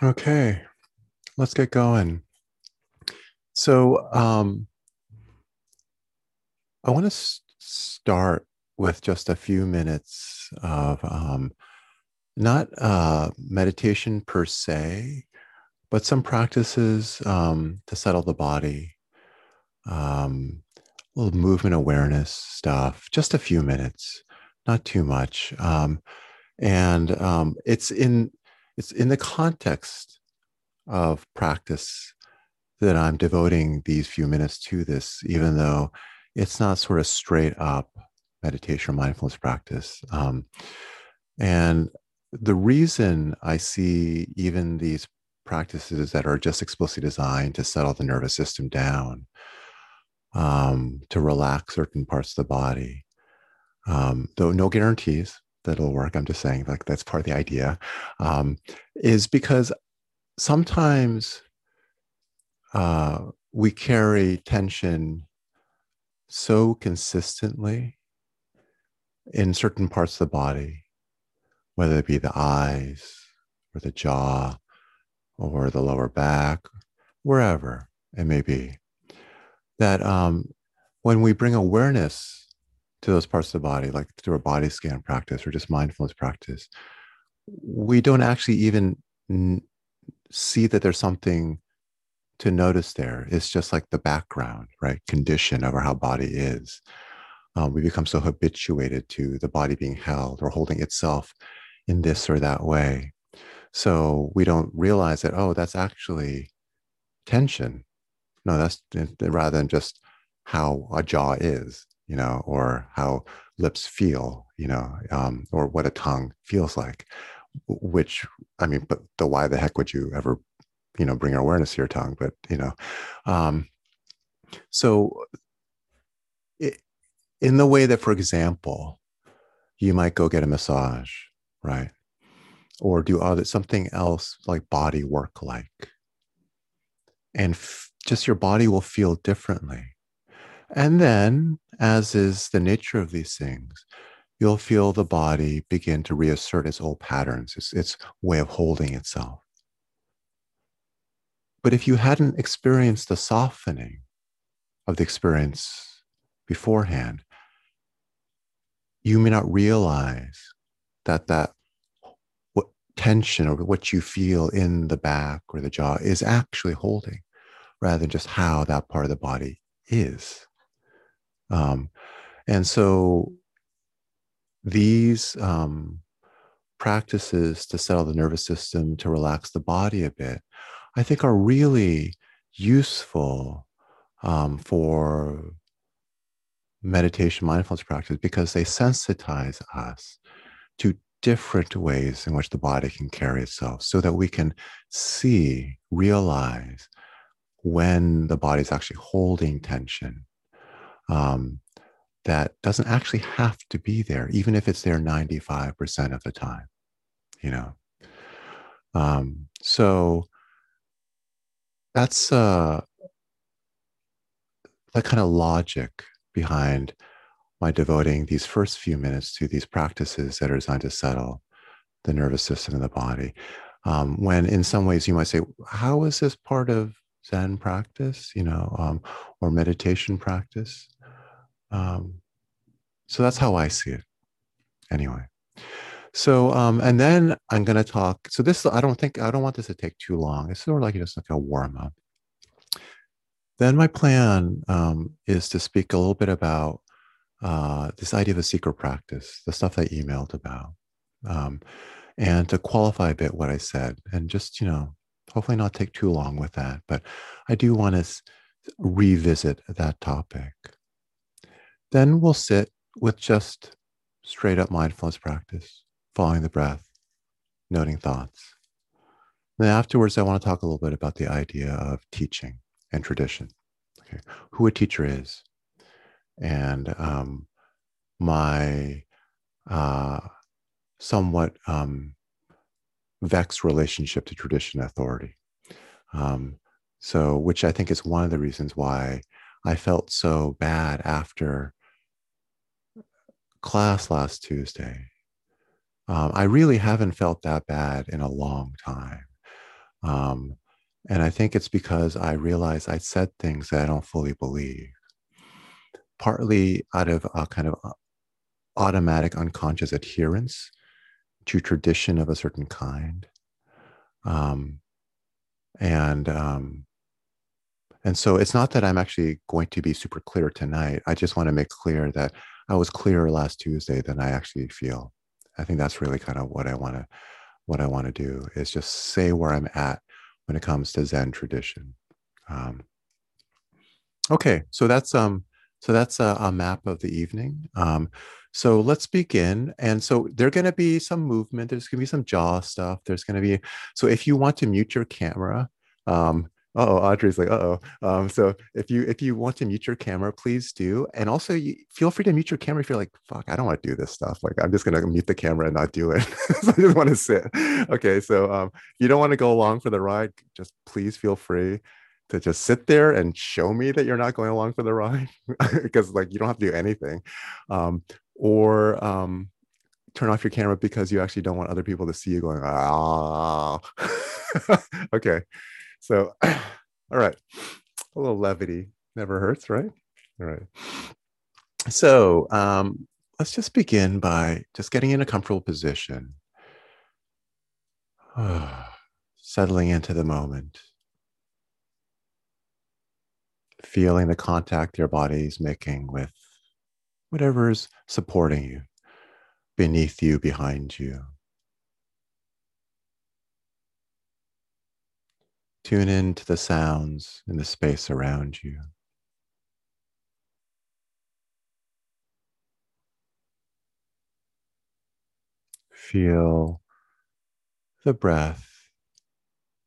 Okay, let's get going. So, um, I want to s- start with just a few minutes of um, not uh, meditation per se, but some practices um, to settle the body, um, little movement awareness stuff, just a few minutes, not too much. Um, and um, it's in it's in the context of practice that I'm devoting these few minutes to this, even though it's not sort of straight up meditation or mindfulness practice. Um, and the reason I see even these practices that are just explicitly designed to settle the nervous system down, um, to relax certain parts of the body, um, though no guarantees that it'll work. I'm just saying, like, that's part of the idea, um, is because sometimes uh, we carry tension so consistently in certain parts of the body, whether it be the eyes or the jaw or the lower back, wherever it may be, that um, when we bring awareness to those parts of the body, like through a body scan practice or just mindfulness practice, we don't actually even n- see that there's something to notice there. It's just like the background, right? Condition of how body is. Um, we become so habituated to the body being held or holding itself in this or that way. So we don't realize that, oh, that's actually tension. No, that's rather than just how a jaw is, you know, or how lips feel, you know, um, or what a tongue feels like. Which I mean, but the why the heck would you ever, you know, bring awareness to your tongue? But you know, um, so it, in the way that, for example, you might go get a massage, right? Or do other something else like body work like. And f- just your body will feel differently. And then, as is the nature of these things, you'll feel the body begin to reassert its old patterns, its, its way of holding itself. But if you hadn't experienced the softening of the experience beforehand, you may not realize that that what tension or what you feel in the back or the jaw is actually holding rather than just how that part of the body is. Um, and so these um, practices to settle the nervous system, to relax the body a bit, I think are really useful um, for meditation mindfulness practice because they sensitize us to different ways in which the body can carry itself so that we can see, realize when the body is actually holding tension um, that doesn't actually have to be there, even if it's there 95% of the time, you know. Um, so that's uh, that kind of logic behind my devoting these first few minutes to these practices that are designed to settle the nervous system and the body. Um, when in some ways you might say, how is this part of Zen practice, you know, um, or meditation practice? Um, so that's how I see it. Anyway. So, um, and then I'm going to talk. So this, I don't think, I don't want this to take too long. It's sort of like just like a warm up. Then my plan um, is to speak a little bit about uh, this idea of a secret practice, the stuff I emailed about, um, and to qualify a bit what I said, and just you know, hopefully not take too long with that. But I do want to revisit that topic. Then we'll sit with just straight up mindfulness practice, following the breath, noting thoughts. Then afterwards, I want to talk a little bit about the idea of teaching and tradition, okay, who a teacher is, and um, my uh, somewhat um, vexed relationship to tradition authority. Um, so, which I think is one of the reasons why I felt so bad after class last Tuesday. Um, I really haven't felt that bad in a long time. Um, and I think it's because I realized I said things that I don't fully believe, partly out of a kind of uh, automatic unconscious adherence to tradition of a certain kind. Um, and um, and so it's not that I'm actually going to be super clear tonight. I just want to make clear that I was clearer last Tuesday than I actually feel. I think that's really kind of what I want to what I want to do is just say where I'm at when it comes to Zen tradition. Um, okay, so that's um so that's a, a map of the evening. Um, so let's begin. And so there are going to be some movement. There's going to be some jaw stuff. There's going to be so if you want to mute your camera, um, oh, Audrey's like, oh. Um, so if you if you want to mute your camera, please do. And also, you, feel free to mute your camera if you're like, fuck, I don't want to do this stuff. Like, I'm just gonna mute the camera and not do it. so I just want to sit. Okay, so um, you don't want to go along for the ride, just please feel free to just sit there and show me that you're not going along for the ride? Because like you don't have to do anything. Um, or um, turn off your camera because you actually don't want other people to see you going ah. Okay. So, all right, a little levity never hurts, right? All right. So, um, let's just begin by just getting in a comfortable position, settling into the moment, feeling the contact your body is making with whatever is supporting you, beneath you, behind you. Tune in to the sounds in the space around you. Feel the breath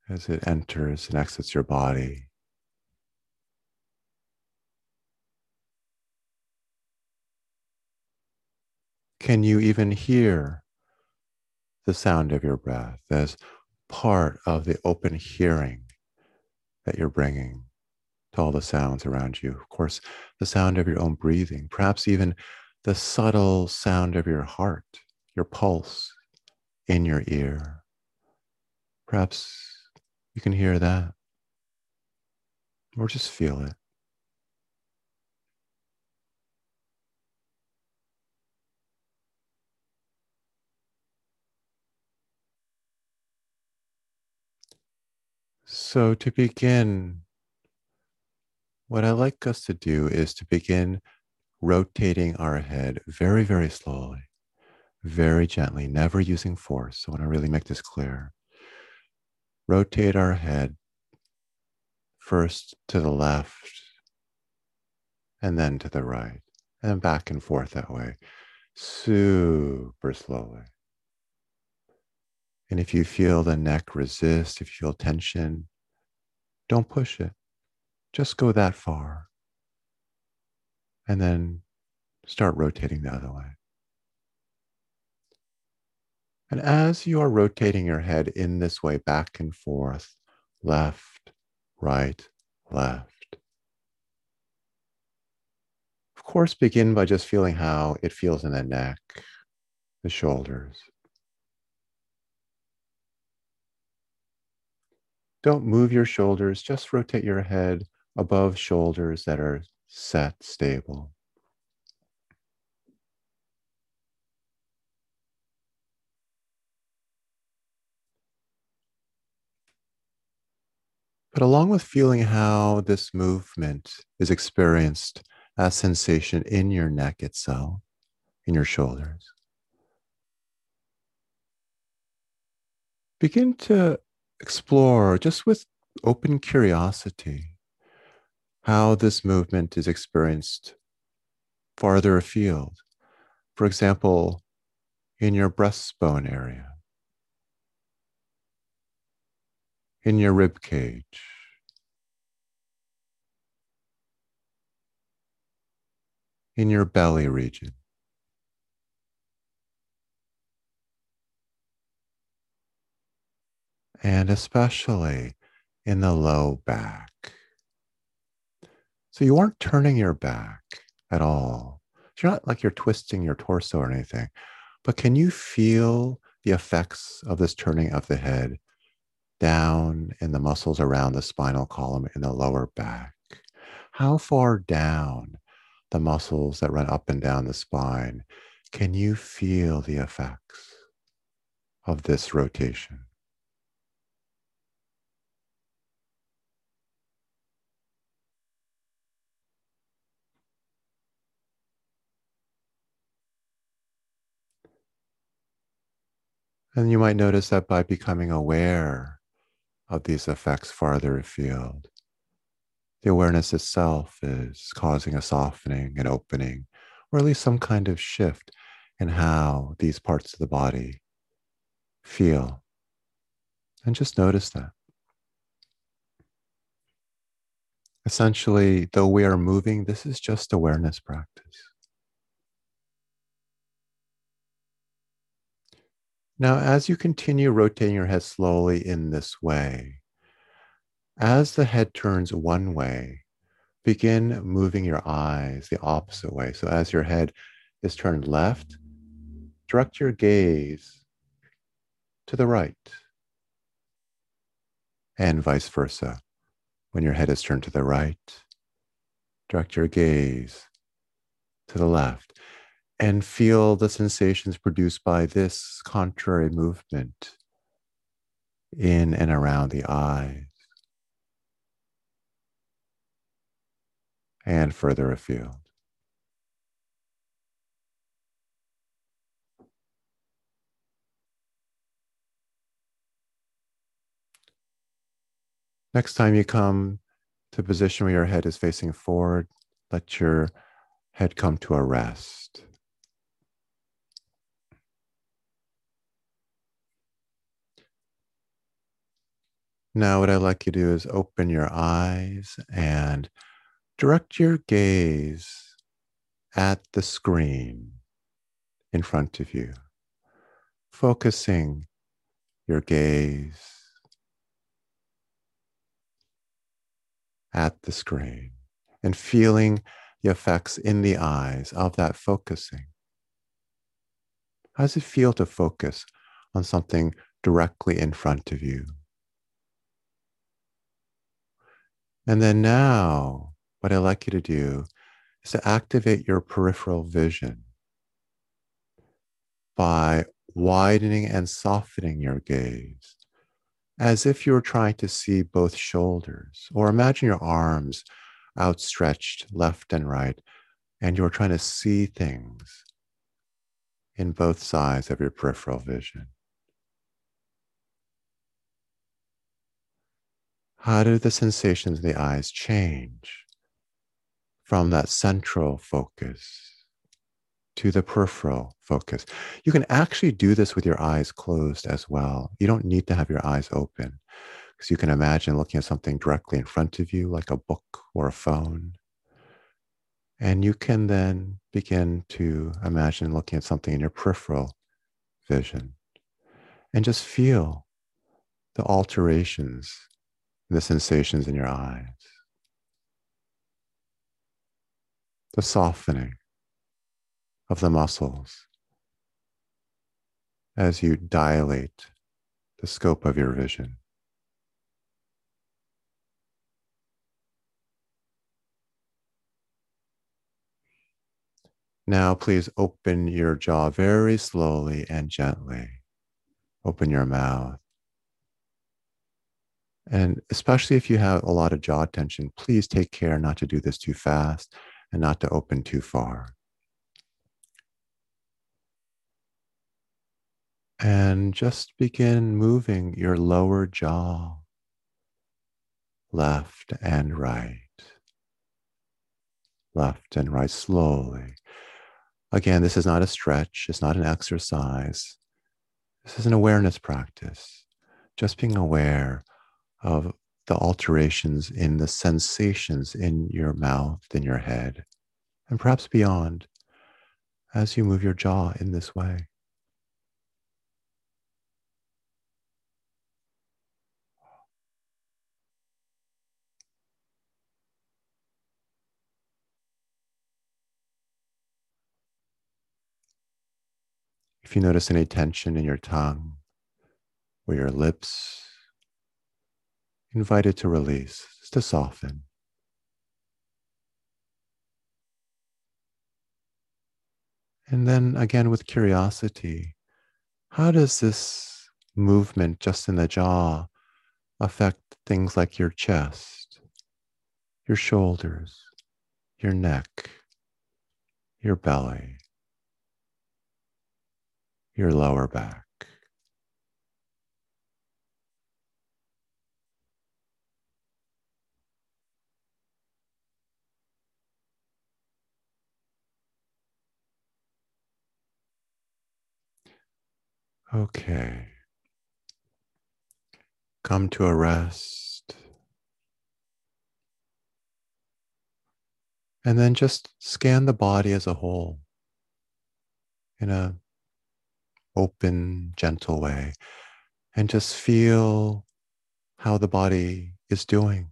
as it enters and exits your body. Can you even hear the sound of your breath as part of the open hearing that you're bringing to all the sounds around you. Of course, the sound of your own breathing, perhaps even the subtle sound of your heart, your pulse in your ear. Perhaps you can hear that or just feel it. So, to begin, what I like us to do is to begin rotating our head very, very slowly, very gently, never using force. So, I want to really make this clear. Rotate our head first to the left and then to the right, and back and forth that way, super slowly. And if you feel the neck resist, if you feel tension, don't push it. Just go that far. And then start rotating the other way. And as you are rotating your head in this way, back and forth, left, right, left, of course, begin by just feeling how it feels in the neck, the shoulders, Don't move your shoulders, just rotate your head above shoulders that are set, stable. But along with feeling how this movement is experienced as sensation in your neck itself, in your shoulders, begin to explore just with open curiosity how this movement is experienced farther afield. For example, in your breastbone area, in your rib cage, in your belly region. And especially in the low back. So you aren't turning your back at all. It's not like you're twisting your torso or anything, but can you feel the effects of this turning of the head down in the muscles around the spinal column in the lower back. How far down the muscles that run up and down the spine can you feel the effects of this rotation? And you might notice that by becoming aware of these effects farther afield, the awareness itself is causing a softening and opening, or at least some kind of shift in how these parts of the body feel. And just notice that. Essentially, though we are moving, this is just awareness practice. Now, as you continue rotating your head slowly in this way, as the head turns one way, begin moving your eyes the opposite way. So, as your head is turned left, direct your gaze to the right, and vice versa. When your head is turned to the right, direct your gaze to the left and feel the sensations produced by this contrary movement in and around the eyes and further afield. Next time you come to a position where your head is facing forward, let your head come to a rest. Now, what I'd like you to do is open your eyes and direct your gaze at the screen in front of you, focusing your gaze at the screen and feeling the effects in the eyes of that focusing. How does it feel to focus on something directly in front of you? And then now, what I'd like you to do is to activate your peripheral vision by widening and softening your gaze as if you were trying to see both shoulders, or imagine your arms outstretched left and right, and you're trying to see things in both sides of your peripheral vision. How do the sensations in the eyes change from that central focus to the peripheral focus? You can actually do this with your eyes closed as well. You don't need to have your eyes open because you can imagine looking at something directly in front of you, like a book or a phone. And you can then begin to imagine looking at something in your peripheral vision and just feel the alterations the sensations in your eyes, the softening of the muscles as you dilate the scope of your vision. Now, please open your jaw very slowly and gently. Open your mouth. And especially if you have a lot of jaw tension, please take care not to do this too fast and not to open too far. And just begin moving your lower jaw left and right, left and right slowly. Again, this is not a stretch, it's not an exercise. This is an awareness practice, just being aware of the alterations in the sensations in your mouth, in your head, and perhaps beyond as you move your jaw in this way. If you notice any tension in your tongue or your lips, invite it to release, to soften. And then again, with curiosity, how does this movement just in the jaw affect things like your chest, your shoulders, your neck, your belly, your lower back? Okay. Come to a rest. And then just scan the body as a whole in a open, gentle way. And just feel how the body is doing.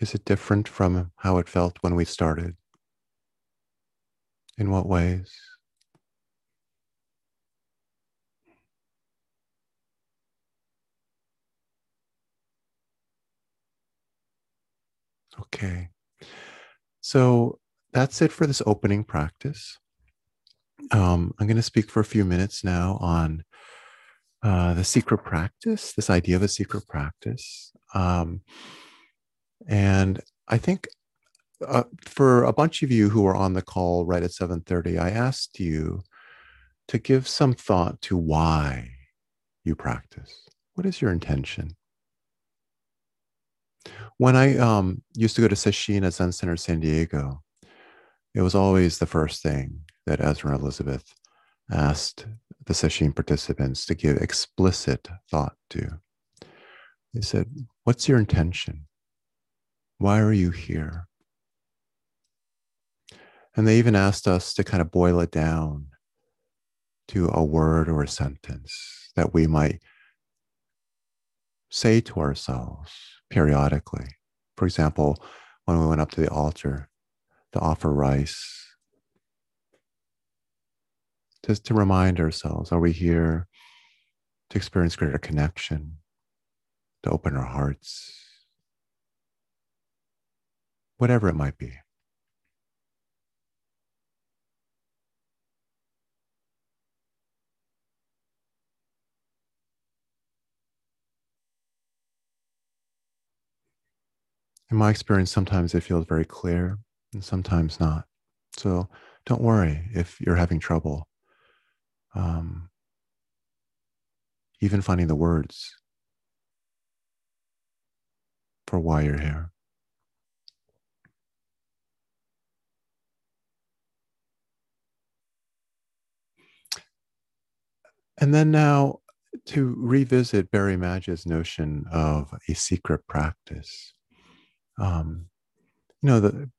Is it different from how it felt when we started? In what ways? Okay. So that's it for this opening practice. Um, I'm going to speak for a few minutes now on uh, the secret practice, this idea of a secret practice. Um, and I think uh, for a bunch of you who were on the call right at 7:30, I asked you to give some thought to why you practice. What is your intention? When I um, used to go to Sesshin at Zen Center San Diego, it was always the first thing that Ezra and Elizabeth asked the Sesshin participants to give explicit thought to. They said, What's your intention? Why are you here? And they even asked us to kind of boil it down to a word or a sentence that we might say to ourselves periodically. For example, when we went up to the altar to offer rice, just to remind ourselves are we here to experience greater connection, to open our hearts? Whatever it might be. In my experience, sometimes it feels very clear and sometimes not. So don't worry if you're having trouble. Um, even finding the words for why you're here. And then now to revisit Barry Magid's notion of a secret practice. Um, you know, the,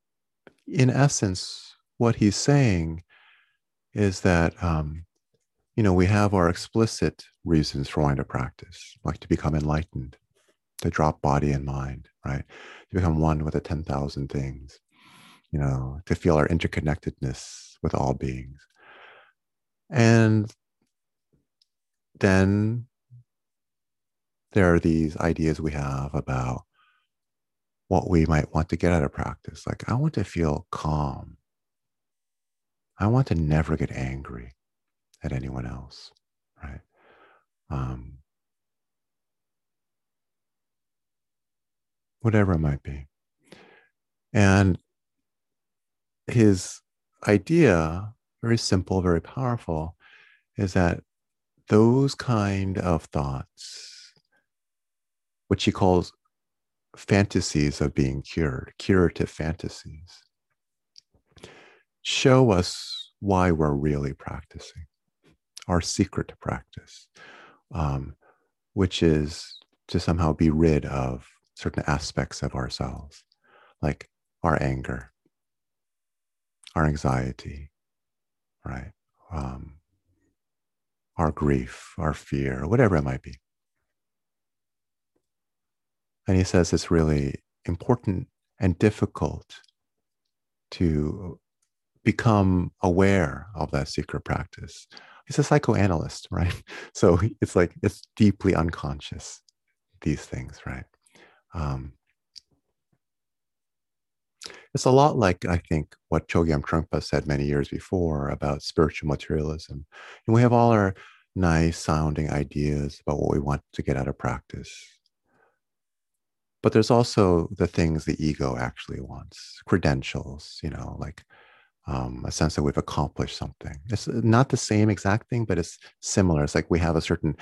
in essence, what he's saying is that, um, you know, we have our explicit reasons for wanting to practice, like to become enlightened, to drop body and mind, right? To become one with the 10,000 things, you know, to feel our interconnectedness with all beings. And then there are these ideas we have about what we might want to get out of practice. Like, I want to feel calm. I want to never get angry at anyone else, right? Um, whatever it might be. And his idea, very simple, very powerful, is that those kind of thoughts, which he calls fantasies of being cured, curative fantasies, show us why we're really practicing, our secret practice, um, which is to somehow be rid of certain aspects of ourselves, like our anger, our anxiety, right? Um, our grief, our fear, whatever it might be. And he says it's really important and difficult to become aware of that secret practice. He's a psychoanalyst, right? So it's like it's deeply unconscious, these things, right? Um, it's a lot like I think what Chogyam Trungpa said many years before about spiritual materialism. And we have all our nice sounding ideas about what we want to get out of practice. But there's also the things the ego actually wants, credentials, you know, like um, a sense that we've accomplished something. It's not the same exact thing, but it's similar. It's like we have a certain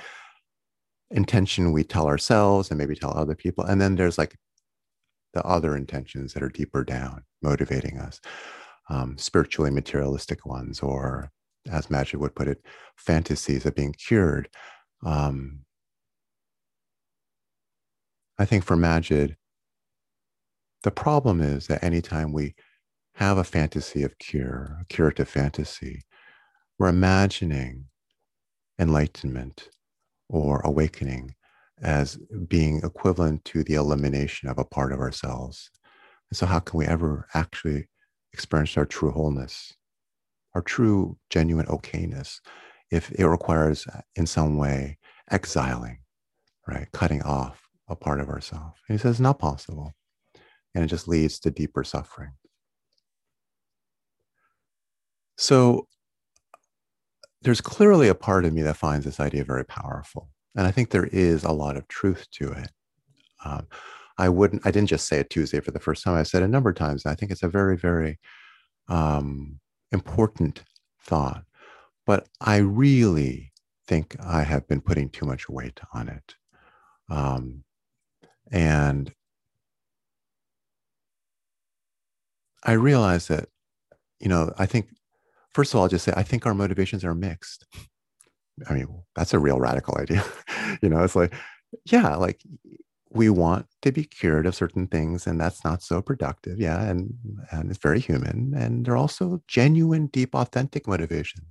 intention we tell ourselves and maybe tell other people. And then there's like the other intentions that are deeper down, motivating us, um, spiritually materialistic ones, or as Magid would put it, fantasies of being cured. Um, I think for Magid, the problem is that anytime we have a fantasy of cure, a curative fantasy, we're imagining enlightenment or awakening as being equivalent to the elimination of a part of ourselves. And so, how can we ever actually experience our true wholeness, our true, genuine okayness, if it requires, uh, in some way, exiling, right? Cutting off a part of ourselves. And he says, not possible. And it just leads to deeper suffering. So, there's clearly a part of me that finds this idea very powerful. And I think there is a lot of truth to it. Um, I wouldn't, I didn't just say it Tuesday for the first time. I said it a number of times. I think it's a very, very um, important thought. But I really think I have been putting too much weight on it. Um, and I realize that, you know, I think, first of all, I'll just say, I think our motivations are mixed. I mean, that's a real radical idea. you know, it's like, yeah, like we want to be cured of certain things, and that's not so productive. Yeah. And and it's very human. And they're also genuine, deep, authentic motivations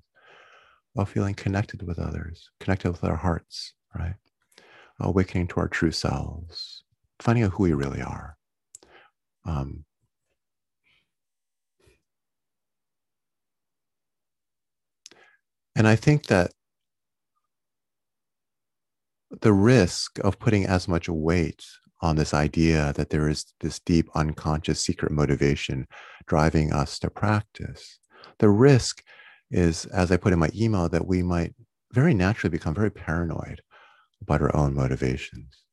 of feeling connected with others, connected with our hearts, right? Awakening to our true selves, finding out who we really are. Um, and I think that the risk of putting as much weight on this idea that there is this deep unconscious secret motivation driving us to practice. The risk is, as I put in my email, that we might very naturally become very paranoid about our own motivations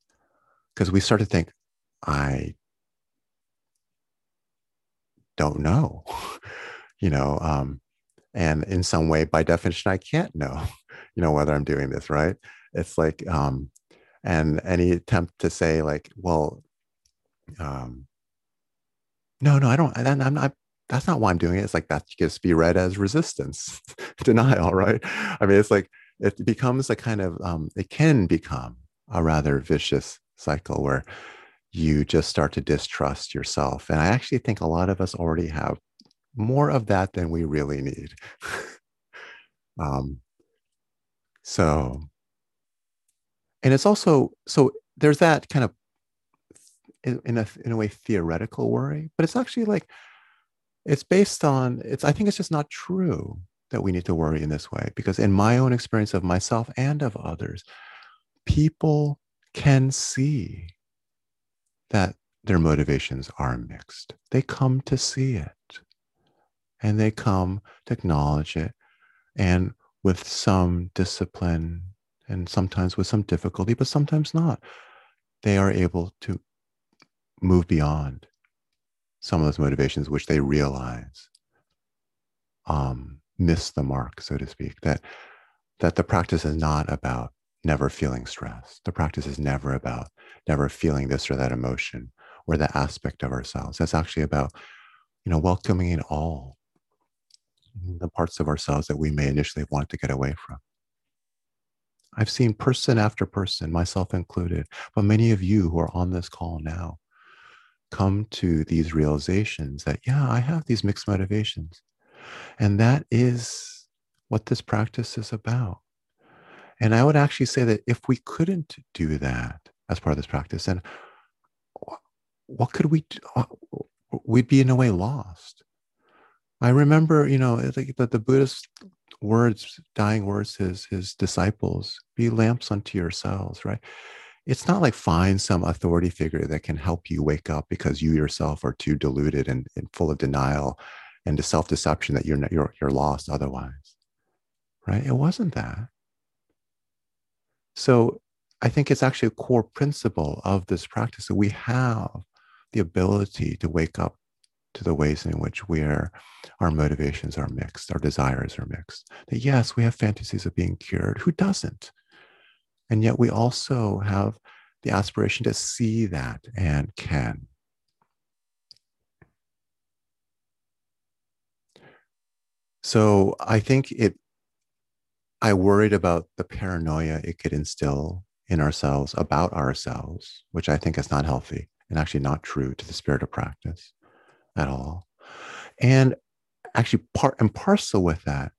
because we start to think, I don't know, you know, um, and in some way, by definition, I can't know, you know, whether I'm doing this right it's like um and any attempt to say like well um no no i don't I, i'm not that's not why i'm doing it. It's like that gets be read as resistance denial right? I mean it's like it becomes a kind of um it can become a rather vicious cycle where you just start to distrust yourself. And i actually think a lot of us already have more of that than we really need. Um so and it's also so there's that kind of in a in a way theoretical worry but it's actually like it's based on it's i think it's just not true that we need to worry in this way because in my own experience of myself and of others people can see that their motivations are mixed. They come to see it and they come to acknowledge it and with some discipline and sometimes with some difficulty, but sometimes not. They are able to move beyond some of those motivations, which they realize um, miss the mark, so to speak. That that the practice is not about never feeling stress. The practice is never about never feeling this or that emotion or that aspect of ourselves. That's actually about, you know, welcoming in all the parts of ourselves that we may initially want to get away from. I've seen person after person, myself included, but many of you who are on this call now come to these realizations that, yeah, I have these mixed motivations. And that is what this practice is about. And I would actually say that if we couldn't do that as part of this practice, then what could we do? Uh, we'd be in a way lost. I remember, you know, the, the, the Buddha's words, dying words, his his disciples, be lamps unto yourselves, right? It's not like find some authority figure that can help you wake up because you yourself are too deluded and, and full of denial and the self-deception that you're you're you're lost otherwise. Right? It wasn't that. So I think it's actually a core principle of this practice that we have the ability to wake up to the ways in which we're our motivations are mixed, our desires are mixed. That yes, we have fantasies of being cured. Who doesn't? And yet we also have the aspiration to see that and can. So I think it, I worried about the paranoia it could instill in ourselves about ourselves, which I think is not healthy and actually not true to the spirit of practice at all. And actually, part and parcel with that,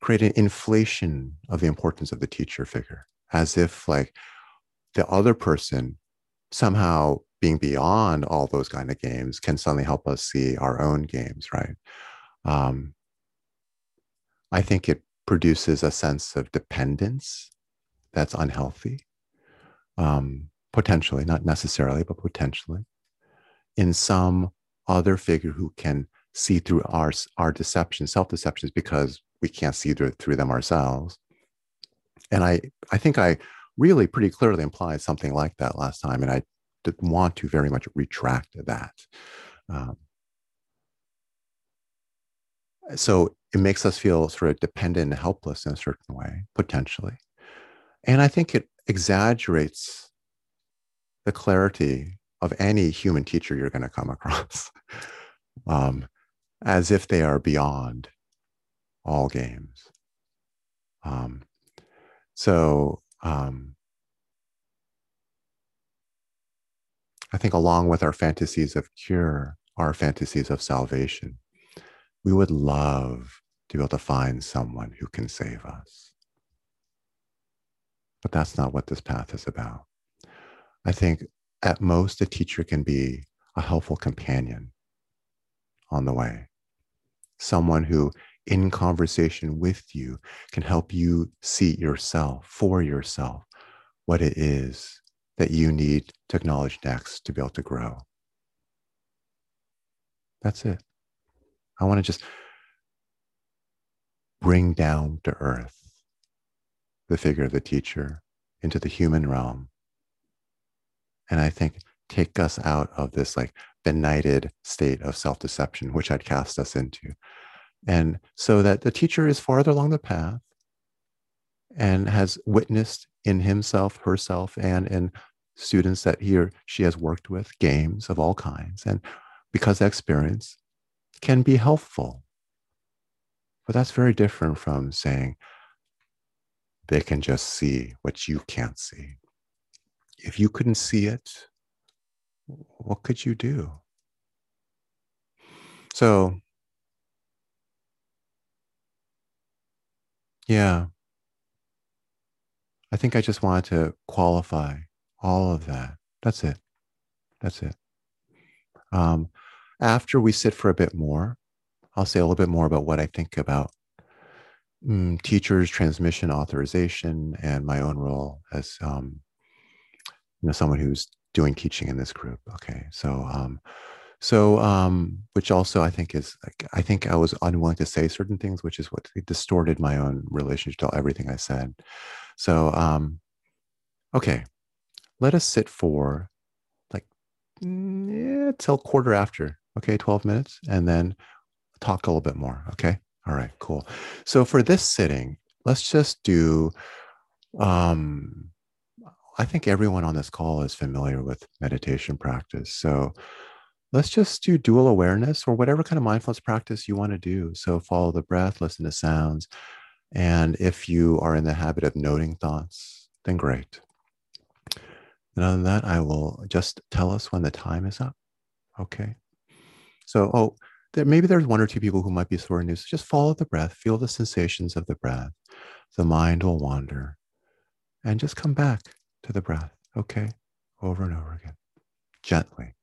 create an inflation of the importance of the teacher figure, as if like the other person somehow being beyond all those kind of games can suddenly help us see our own games, right? Um, I think it produces a sense of dependence that's unhealthy, um, potentially, not necessarily, but potentially, in some other figure who can see through our, our deception, self deceptions, because we can't see through, through them ourselves. And I, I think I really pretty clearly implied something like that last time, and I didn't want to very much retract that. Um, so it makes us feel sort of dependent and helpless in a certain way, potentially. And I think it exaggerates the clarity of any human teacher you're going to come across um, as if they are beyond all games. Um, so um, I think, along with our fantasies of cure, our fantasies of salvation, we would love to be able to find someone who can save us. But that's not what this path is about. I think at most a teacher can be a helpful companion on the way, someone who, in conversation with you, can help you see yourself for yourself what it is that you need to acknowledge next to be able to grow. That's it. I want to just bring down to earth the figure of the teacher into the human realm. And I think take us out of this like benighted state of self deception, which I'd cast us into. And so that the teacher is farther along the path and has witnessed in himself, herself, and in students that he or she has worked with, games of all kinds. And because experience can be helpful. But that's very different from saying they can just see what you can't see. If you couldn't see it, what could you do? So, yeah, I think I just wanted to qualify all of that. That's it. That's it. Um, after we sit for a bit more, I'll say a little bit more about what I think about mm, teachers, transmission, authorization, and my own role as um, you know someone who's doing teaching in this group. Okay, so um, so um, which also I think is like, I think I was unwilling to say certain things, which is what distorted my own relationship to everything I said. So um, okay, let us sit for like yeah, till quarter after. Okay, twelve minutes, and then talk a little bit more. Okay. All right, cool. So for this sitting, let's just do um I think everyone on this call is familiar with meditation practice. So let's just do dual awareness or whatever kind of mindfulness practice you want to do. So follow the breath, listen to sounds. And if you are in the habit of noting thoughts, then great. And other than that, I will just tell us when the time is up. Okay. So, oh, there, maybe there's one or two people who might be sore news. Just follow the breath, feel the sensations of the breath. The mind will wander and just come back to the breath, okay? Over and over again, gently.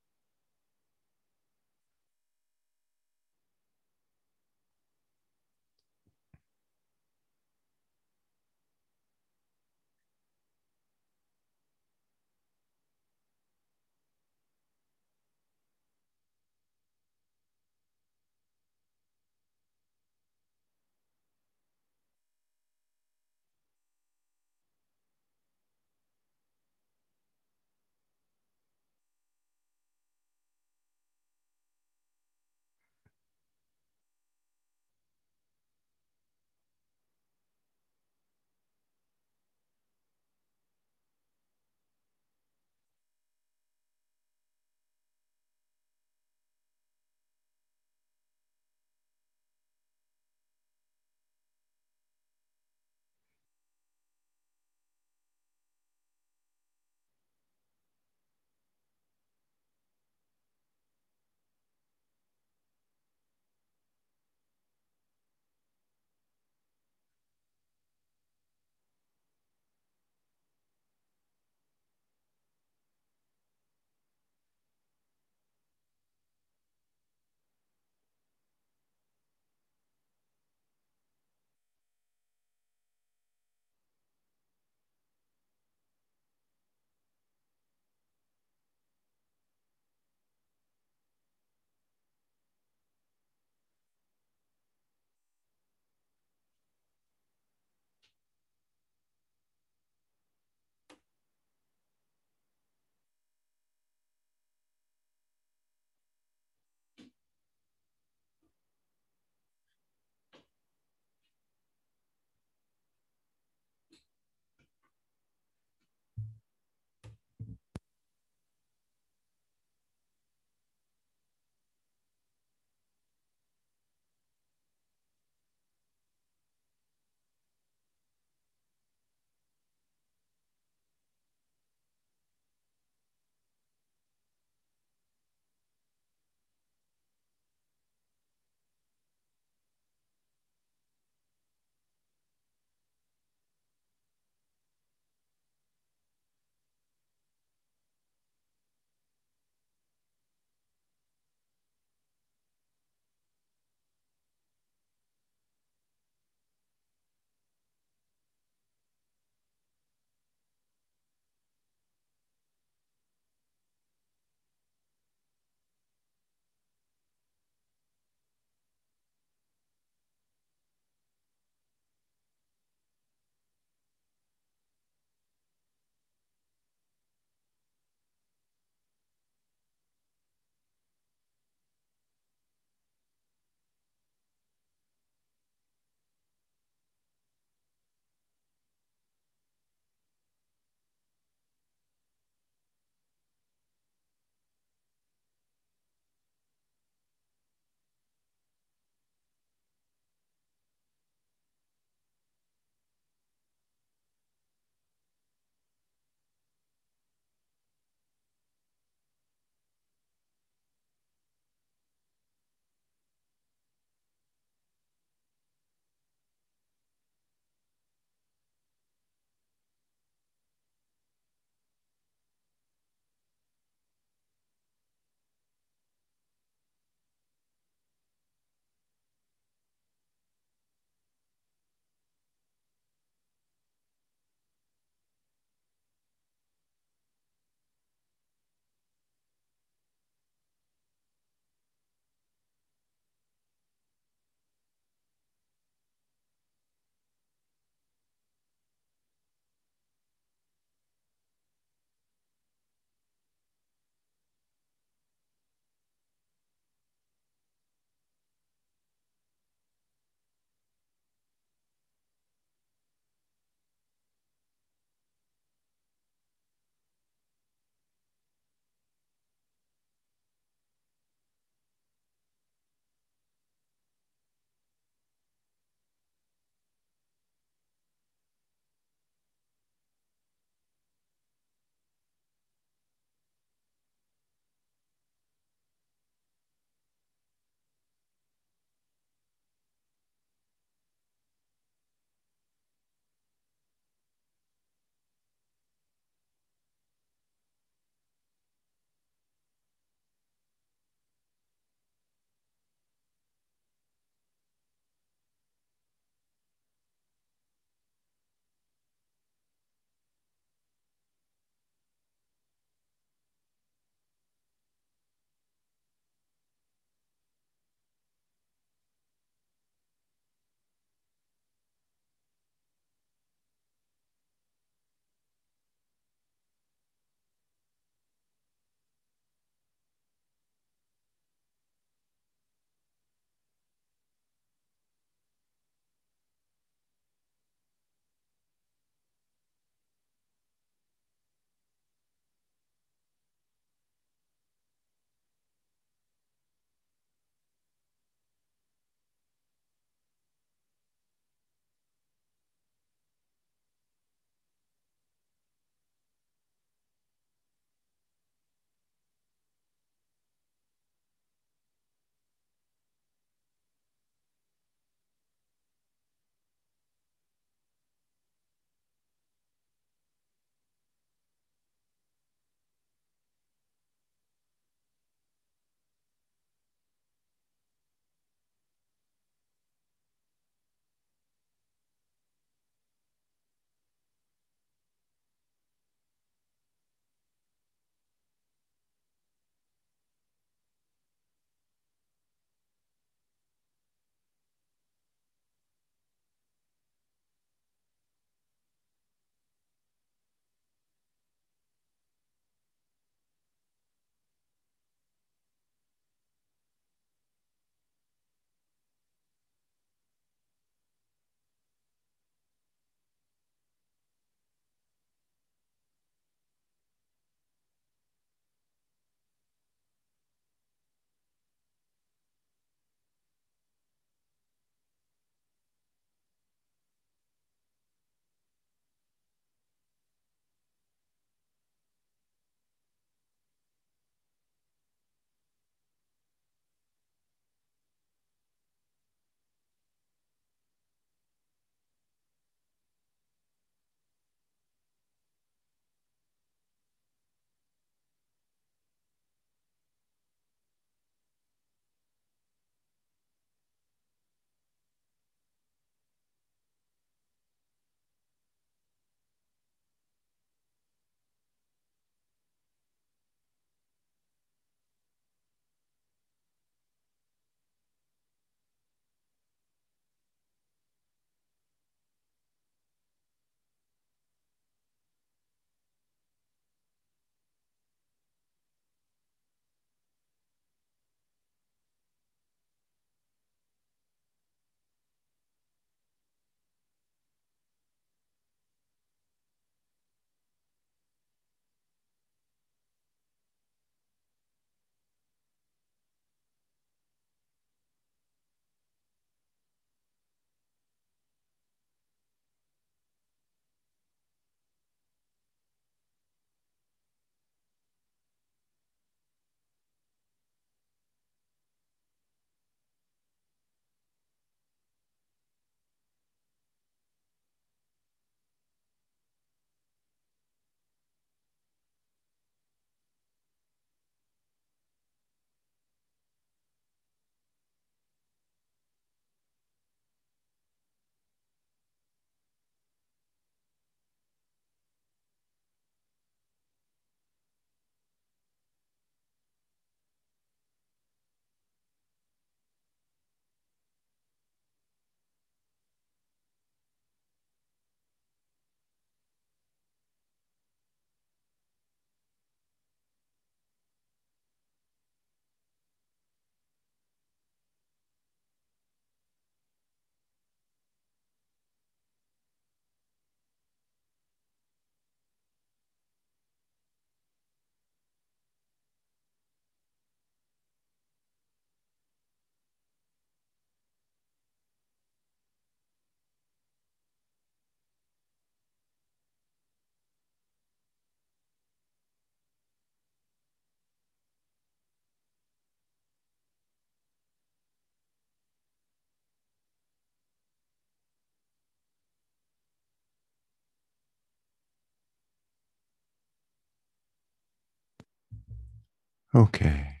Okay.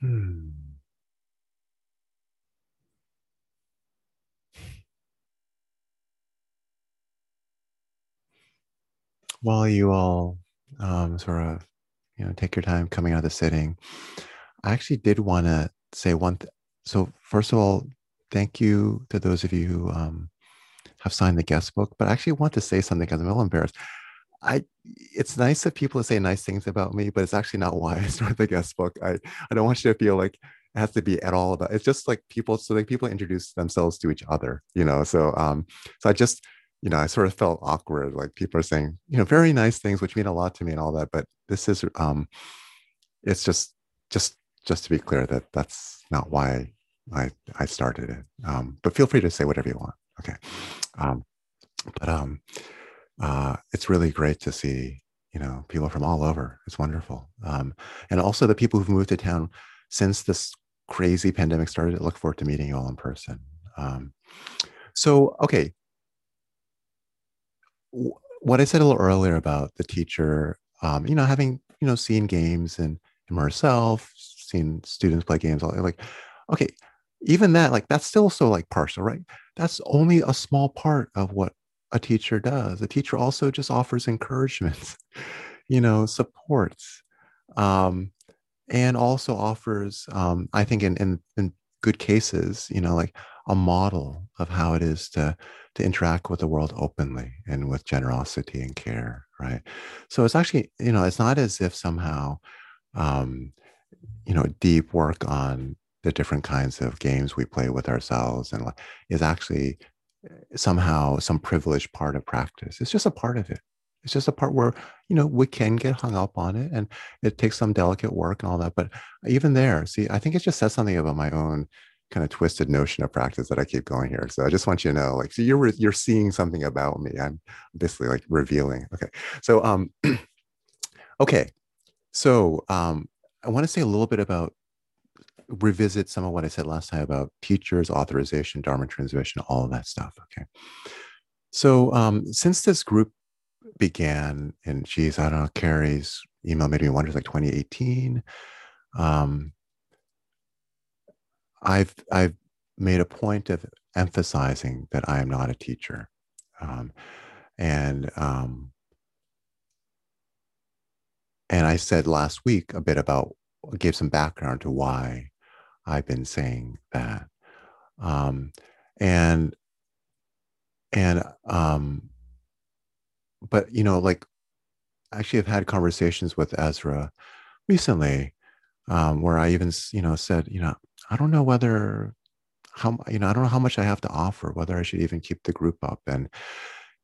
Hmm. While you all um, sort of, you know, take your time coming out of the sitting, I actually did want to say one. Th- so first of all, thank you to those of you who um, have signed the guest book. But I actually want to say something because I'm a little embarrassed. I it's nice of people say nice things about me, but it's actually not why I started the guest book. I I don't want you to feel like it has to be at all about. It's just like people so like people introduce themselves to each other, you know. So um so I just you know I sort of felt awkward like people are saying you know very nice things which mean a lot to me and all that, but this is um it's just just just to be clear that that's not why I I started it. Um, but feel free to say whatever you want. Okay. Um, but um, uh, it's really great to see you know people from all over. It's wonderful, um, and also the people who've moved to town since this crazy pandemic started. I look forward to meeting you all in person. Um, so okay, what I said a little earlier about the teacher, um, you know, having you know seen games and, and herself, seen students play games, all like okay, even that like that's still so like partial, right? That's only a small part of what a teacher does. A teacher also just offers encouragement, you know, supports, um, and also offers, um, I think, in, in in good cases, you know, like a model of how it is to to interact with the world openly and with generosity and care, right? So it's actually, you know, it's not as if somehow, um, you know, deep work on the different kinds of games we play with ourselves and is actually somehow some privileged part of practice. It's just a part of it. It's just a part where, you know, we can get hung up on it and it takes some delicate work and all that. But even there, see, I think it just says something about my own kind of twisted notion of practice that I keep going here. So I just want you to know, like, so you're you're seeing something about me. I'm basically like revealing. Okay. So um okay. So um I want to say a little bit about revisit some of what I said last time about teachers, authorization, Dharma transmission, all of that stuff. Okay. So um, since this group began, and geez, I don't know, Carrie's email made me wonder, like 2018. Um, I've I've made a point of emphasizing that I am not a teacher, um, and um, and I said last week a bit about gave some background to why I've been saying that. Um, and and um, but you know, like actually, I've had conversations with Ezra recently um, where I even you know said, you know, I don't know whether how you know I don't know how much I have to offer, whether I should even keep the group up, and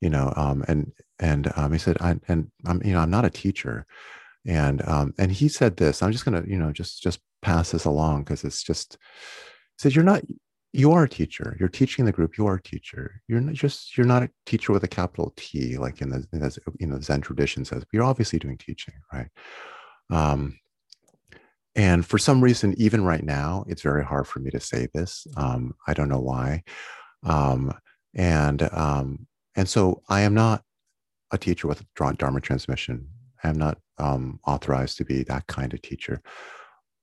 you know, um, and and um, he said, I and I'm you know I'm not a teacher, and um, and he said this. I'm just gonna you know just just pass this along because it's just says you're not you are a teacher. You're teaching the group. You are a teacher. You're not just you're not a teacher with a capital t like in the, in the you know zen tradition says but you're obviously doing teaching right? Um and for some reason even right now it's very hard for me to say this. Um i don't know why. Um and um and so i am not a teacher with dharma transmission. I am not um authorized to be that kind of teacher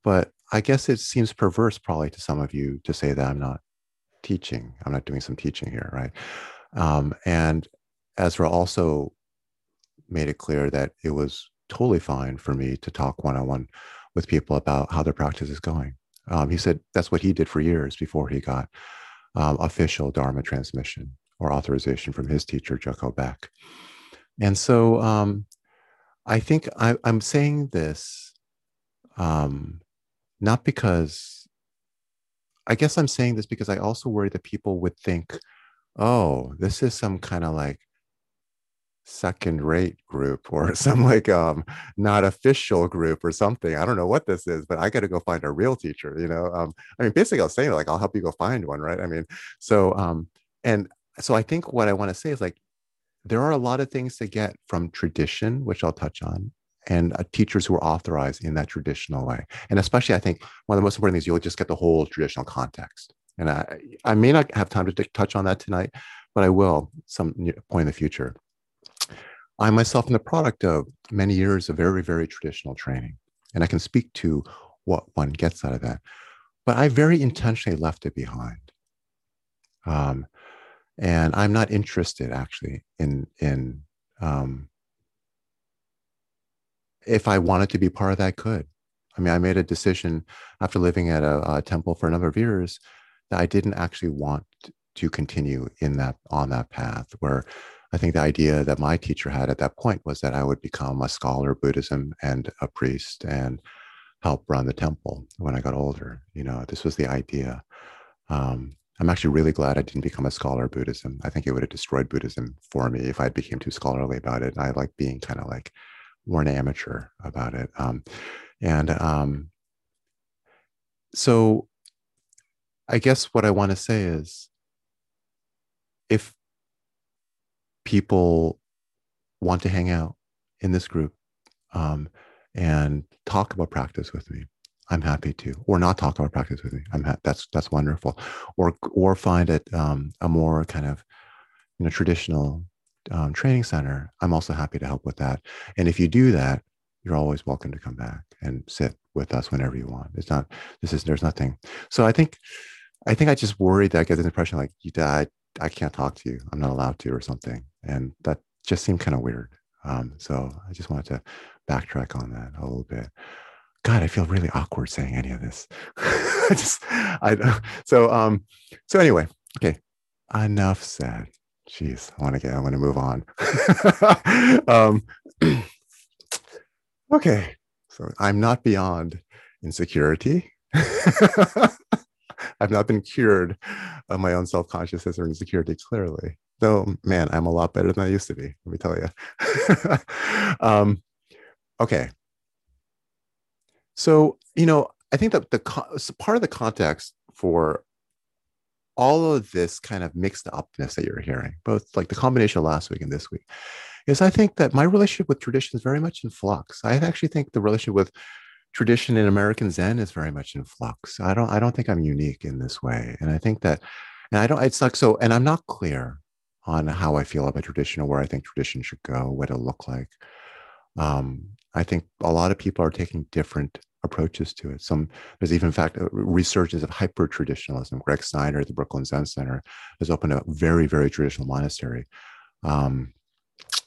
but I guess it seems perverse, probably, to some of you to say that I'm not teaching. I'm not doing some teaching here, right? Um, and Ezra also made it clear that it was totally fine for me to talk one on one with people about how their practice is going. Um, he said that's what he did for years before he got um, official Dharma transmission or authorization from his teacher, Joko Beck. And so um, I think I, am saying this um, not because I guess I'm saying this because I also worry that people would think, oh, this is some kind of like second rate group or some like um not official group or something. I don't know what this is but i got to go find a real teacher you know? Um i mean basically i was saying like i'll help you go find one right? I mean so um and so i think what i want to say is like there are a lot of things to get from tradition which i'll touch on and uh, teachers who are authorized in that traditional way. And especially, I think one of the most important things you'll just get the whole traditional context. And I, I may not have time to t- touch on that tonight, but I will some point in the future. I myself am the product of many years of very, very traditional training. And I can speak to what one gets out of that. But I very intentionally left it behind. Um, and I'm not interested actually in in um, if I wanted to be part of that, could. I mean, I made a decision after living at a, a, temple for a number of years that I didn't actually want to continue in that on that path. Where I think the idea that my teacher had at that point was that I would become a scholar of Buddhism and a priest and help run the temple when I got older. You know, this was the idea. Um, I'm actually really glad I didn't become a scholar of Buddhism. I think it would have destroyed Buddhism for me if I became too scholarly about it. And I like being kind of like more an amateur about it. Um, and um, so I guess what I want to say is if people want to hang out in this group um, and talk about practice with me, I'm happy to, or not talk about practice with me. I'm ha- that's that's wonderful, or or find it um, a more kind of you know traditional um, training center. I'm also happy to help with that. And if you do that, you're always welcome to come back and sit with us whenever you want. It's not this is there's nothing. So I think I think I just worried that I get the impression like you died. I can't talk to you. I'm not allowed to or something. And that just seemed kind of weird. Um, so I just wanted to backtrack on that a little bit. God, I feel really awkward saying any of this. I just, I so um, so anyway, okay. Enough said. Jeez, I want to get. I want to move on. um, okay, so I'm not beyond insecurity. I've not been cured of my own self consciousness or insecurity. Clearly, though, man, I'm a lot better than I used to be. Let me tell you. um, okay, so, you know, I think that the part of the context for all of this kind of mixed upness that you're hearing, both like the combination of last week and this week, is I think that my relationship with tradition is very much in flux. I actually think the relationship with tradition in American Zen is very much in flux. I don't I don't think I'm unique in this way. And I think that and I don't it's like so and I'm not clear on how I feel about tradition or where I think tradition should go, what it'll look like. Um, I think a lot of people are taking different approaches to it. Some there's even in fact resurgence of hyper traditionalism. Greg Snyder at the Brooklyn Zen Center has opened a very very traditional monastery um,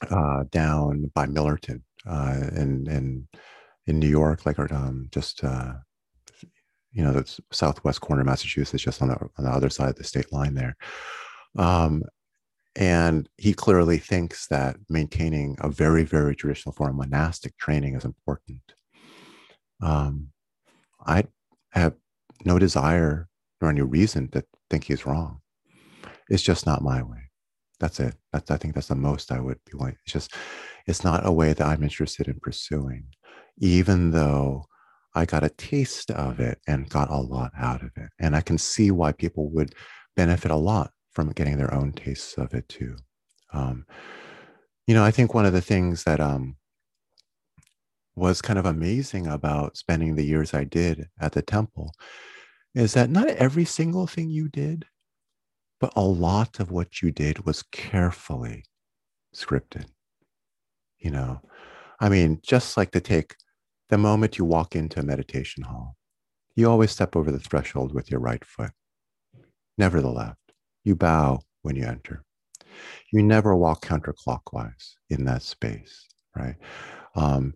uh, down by Millerton uh, in in in New York, like um, just uh, you know the southwest corner of Massachusetts, just on the on the other side of the state line there. Um, and he clearly thinks that maintaining a very, very traditional form of monastic training is important. Um, I have no desire nor any reason to think he's wrong. It's just not my way. That's it. That's, I think that's the most I would be willing. It's just, it's not a way that I'm interested in pursuing, even though I got a taste of it and got a lot out of it. And I can see why people would benefit a lot from getting their own tastes of it too. Um, you know, I think one of the things that um, was kind of amazing about spending the years I did at the temple is that not every single thing you did, but a lot of what you did was carefully scripted. You know, I mean, just like to take the moment you walk into a meditation hall, you always step over the threshold with your right foot, never the left. You bow when you enter. You never walk counterclockwise in that space, right? Um,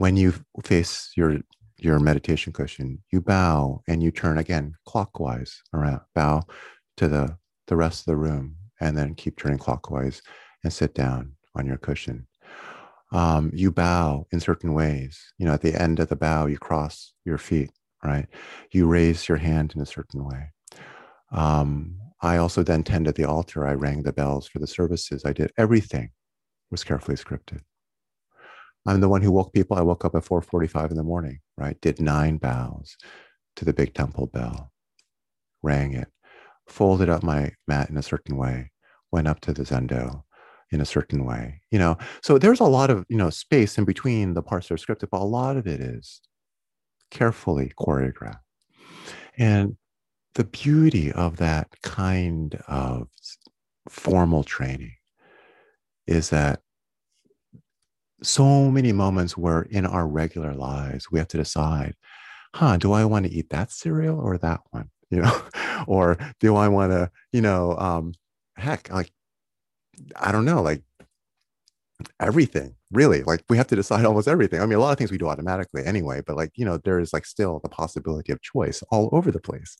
when you face your your meditation cushion, you bow and you turn again clockwise around, bow to the the rest of the room, and then keep turning clockwise and sit down on your cushion. Um, you bow in certain ways. You know, at the end of the bow, you cross your feet, right? You raise your hand in a certain way. Um, I also then tended the altar. I rang the bells for the services. I did everything was carefully scripted. I'm the one who woke people. I woke up at 4:45 in the morning, right? Did nine bows to the big temple bell, rang it, folded up my mat in a certain way, went up to the zendo in a certain way. You know, so there's a lot of you know space in between the parts that are scripted, but a lot of it is carefully choreographed. And the beauty of that kind of formal training is that so many moments where in our regular lives. We have to decide, huh, do I want to eat that cereal or that one? You know, or do I want to, you know, um, heck, like I don't know, like everything really. Like we have to decide almost everything. I mean a lot of things we do automatically anyway but like you know there is like still the possibility of choice all over the place.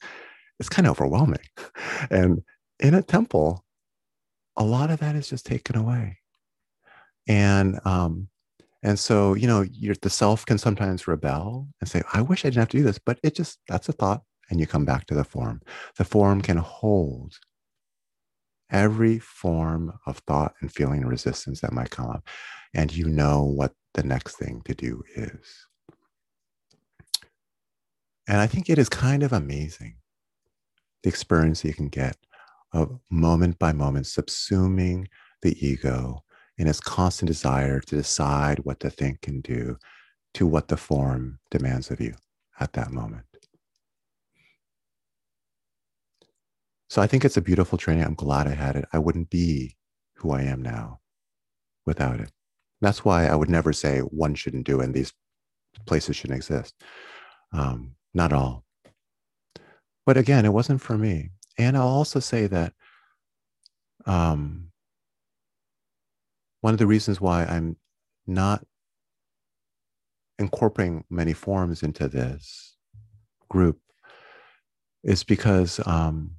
It's kind of overwhelming. And in a temple a lot of that is just taken away and um and so you know the self can sometimes rebel and say i wish i didn't have to do this but it just that's a thought and you come back to the form the form can hold every form of thought and feeling resistance that might come up. And you know what the next thing to do is. And I think it is kind of amazing the experience you can get of moment by moment subsuming the ego in its constant desire to decide what to think and do to what the form demands of you at that moment. So I think it's a beautiful training. I'm glad I had it. I wouldn't be who I am now without it. That's why I would never say one shouldn't do and these places shouldn't exist. Um, not all. But again, it wasn't for me. And I'll also say that um, one of the reasons why I'm not incorporating many forms into this group is because um,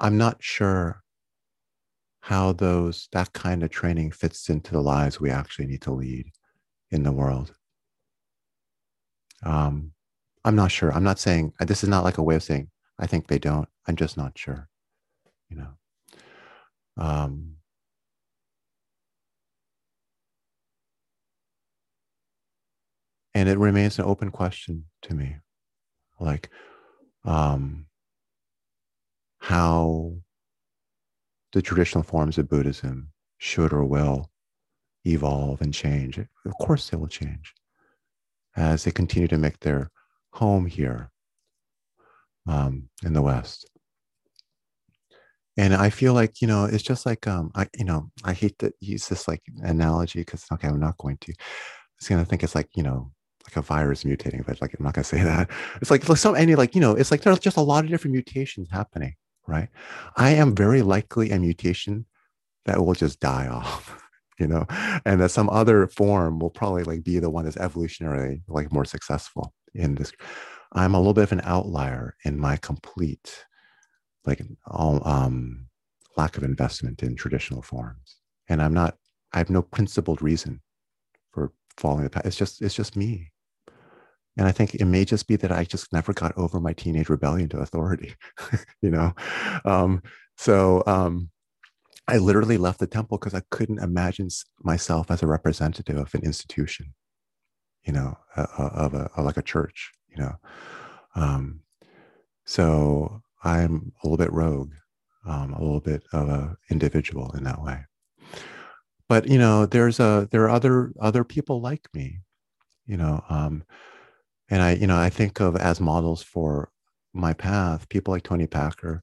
I'm not sure how those that kind of training fits into the lives we actually need to lead in the world. Um, I'm not sure. I'm not saying this is not like a way of saying I think they don't. I'm just not sure. You know. Um, and it remains an open question to me, like, um, how the traditional forms of Buddhism should or will evolve and change. Of course, they will change as they continue to make their home here um, in the West. And I feel like, you know, it's just like, um, I, you know, I hate to use this like analogy because, okay, I'm not going to. I was going to think it's like, you know, like a virus mutating, but like, I'm not going to say that. It's like, some, any, like, you know, it's like there's just a lot of different mutations happening right? I am very likely a mutation that will just die off, you know, and that some other form will probably like be the one that's evolutionarily like more successful in this. I'm a little bit of an outlier in my complete like um, lack of investment in traditional forms, and I'm not. I have no principled reason for following the path. It's just it's just me. And I think it may just be that I just never got over my teenage rebellion to authority, you know? Um, so um, I literally left the temple because I couldn't imagine myself as a representative of an institution, you know, uh, of a, like a church, you know? Um, so I'm a little bit rogue, um, a little bit of an individual in that way. But you know, there's a there are other other people like me, you know. Um, and I, you know, I think of as models for my path, people like Toni Packer,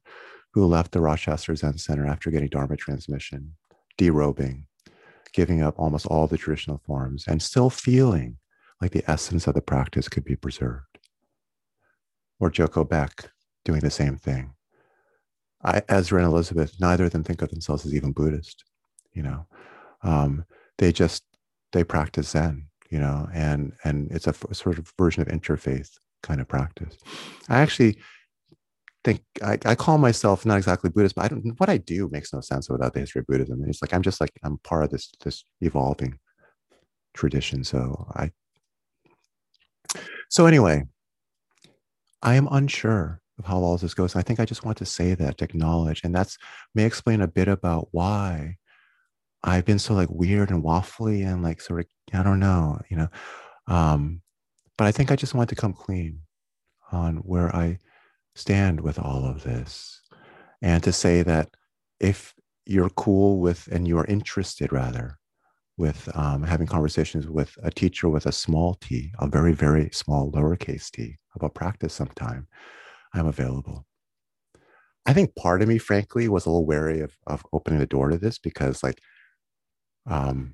who left the Rochester Zen Center after getting Dharma transmission, derobing, giving up almost all the traditional forms, and still feeling like the essence of the practice could be preserved. Or Joko Beck doing the same thing. I, Ezra and Elizabeth, neither of them think of themselves as even Buddhist. You know, um, they just they practice Zen you know, and and it's a f- sort of version of interfaith kind of practice. I actually think I, I, call myself not exactly Buddhist, but I don't. What I do makes no sense without the history of Buddhism. It's like I'm just like I'm part of this this evolving tradition. So I. So anyway, I am unsure of how all this goes. I think I just want to say that to acknowledge, and that's may explain a bit about why I've been so like weird and waffly and like sort of I don't know, you know. Um, but I think I just want to come clean on where I stand with all of this, and to say that if you're cool with and you are interested rather with um, having conversations with a teacher with a small t, a very very small lowercase t about practice sometime, I'm available. I think part of me, frankly, was a little wary of, of opening the door to this because, like, um,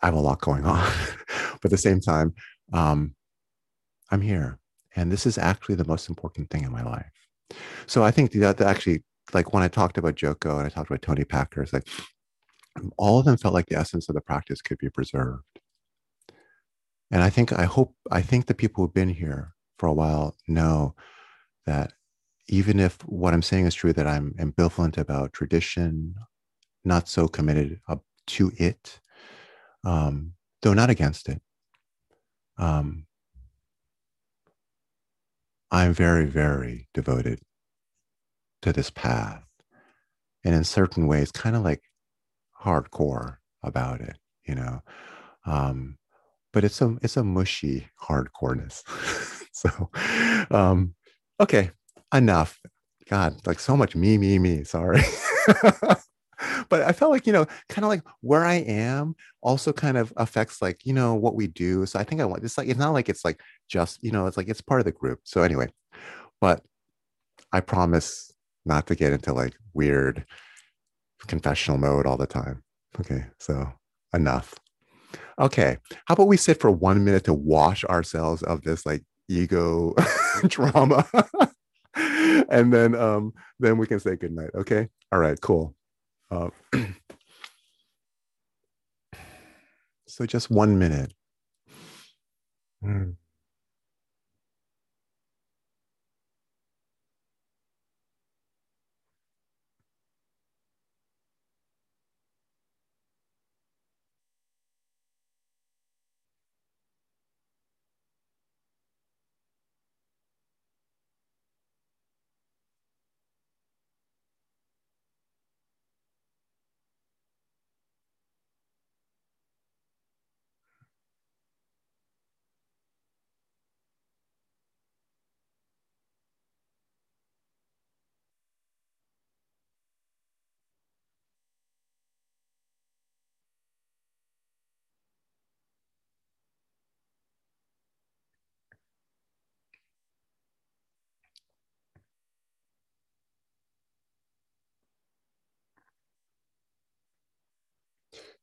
I have a lot going on, but at the same time, um, I'm here, and this is actually the most important thing in my life. So I think that, actually, like when I talked about Joko and I talked about Toni Packer, it's like all of them felt like the essence of the practice could be preserved. And I think, I hope, I think the people who've been here for a while know that even if what I'm saying is true, that I'm ambivalent about tradition, not so committed up to it, um, though not against it. Um, I'm very, very devoted to this path. And in certain ways, kind of like hardcore about it, you know. Um, but it's a it's a mushy hardcoreness. so um, okay, enough. God, like so much me, me, me. Sorry. but I felt like, you know, kind of like where I am also kind of affects like, you know, what we do. So I think I want it's like, it's not like it's like just, you know, it's like it's part of the group. So anyway, but I promise not to get into like weird confessional mode all the time. Okay. So enough. Okay. How about we sit for one minute to wash ourselves of this like ego trauma? and then um then we can say goodnight. Okay. All right, cool. Uh, so just one minute. Mm.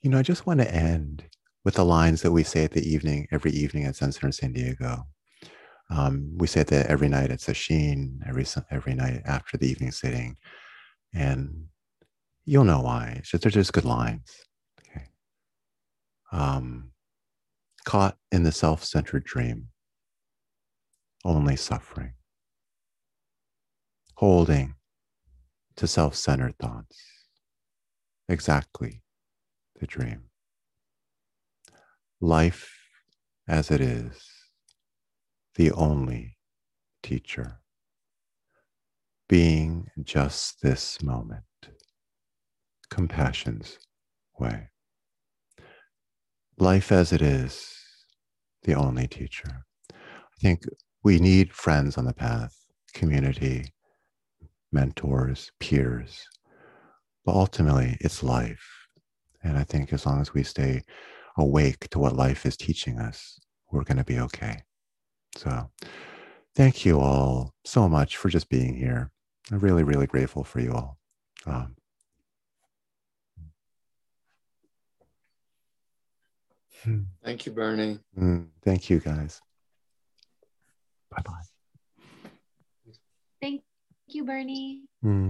You know, I just want to end with the lines that we say at the evening, every evening at Zen Center in San Diego. Um, we say that every night at Sesshin, every every night after the evening sitting, and you'll know why. It's just, they're just good lines. Okay. Um, caught in the self-centered dream, only suffering, holding to self-centered thoughts, exactly the dream. Life as it is, the only teacher. Being just this moment, compassion's way. Life as it is, the only teacher. I think we need friends on the path, community, mentors, peers, but ultimately it's life and I think as long as we stay awake to what life is teaching us, we're going to be okay. So, thank you all so much for just being here. I'm really, really grateful for you all. Um, thank you, Bernie. Thank you, guys. Bye bye. Thank you, Bernie. Mm.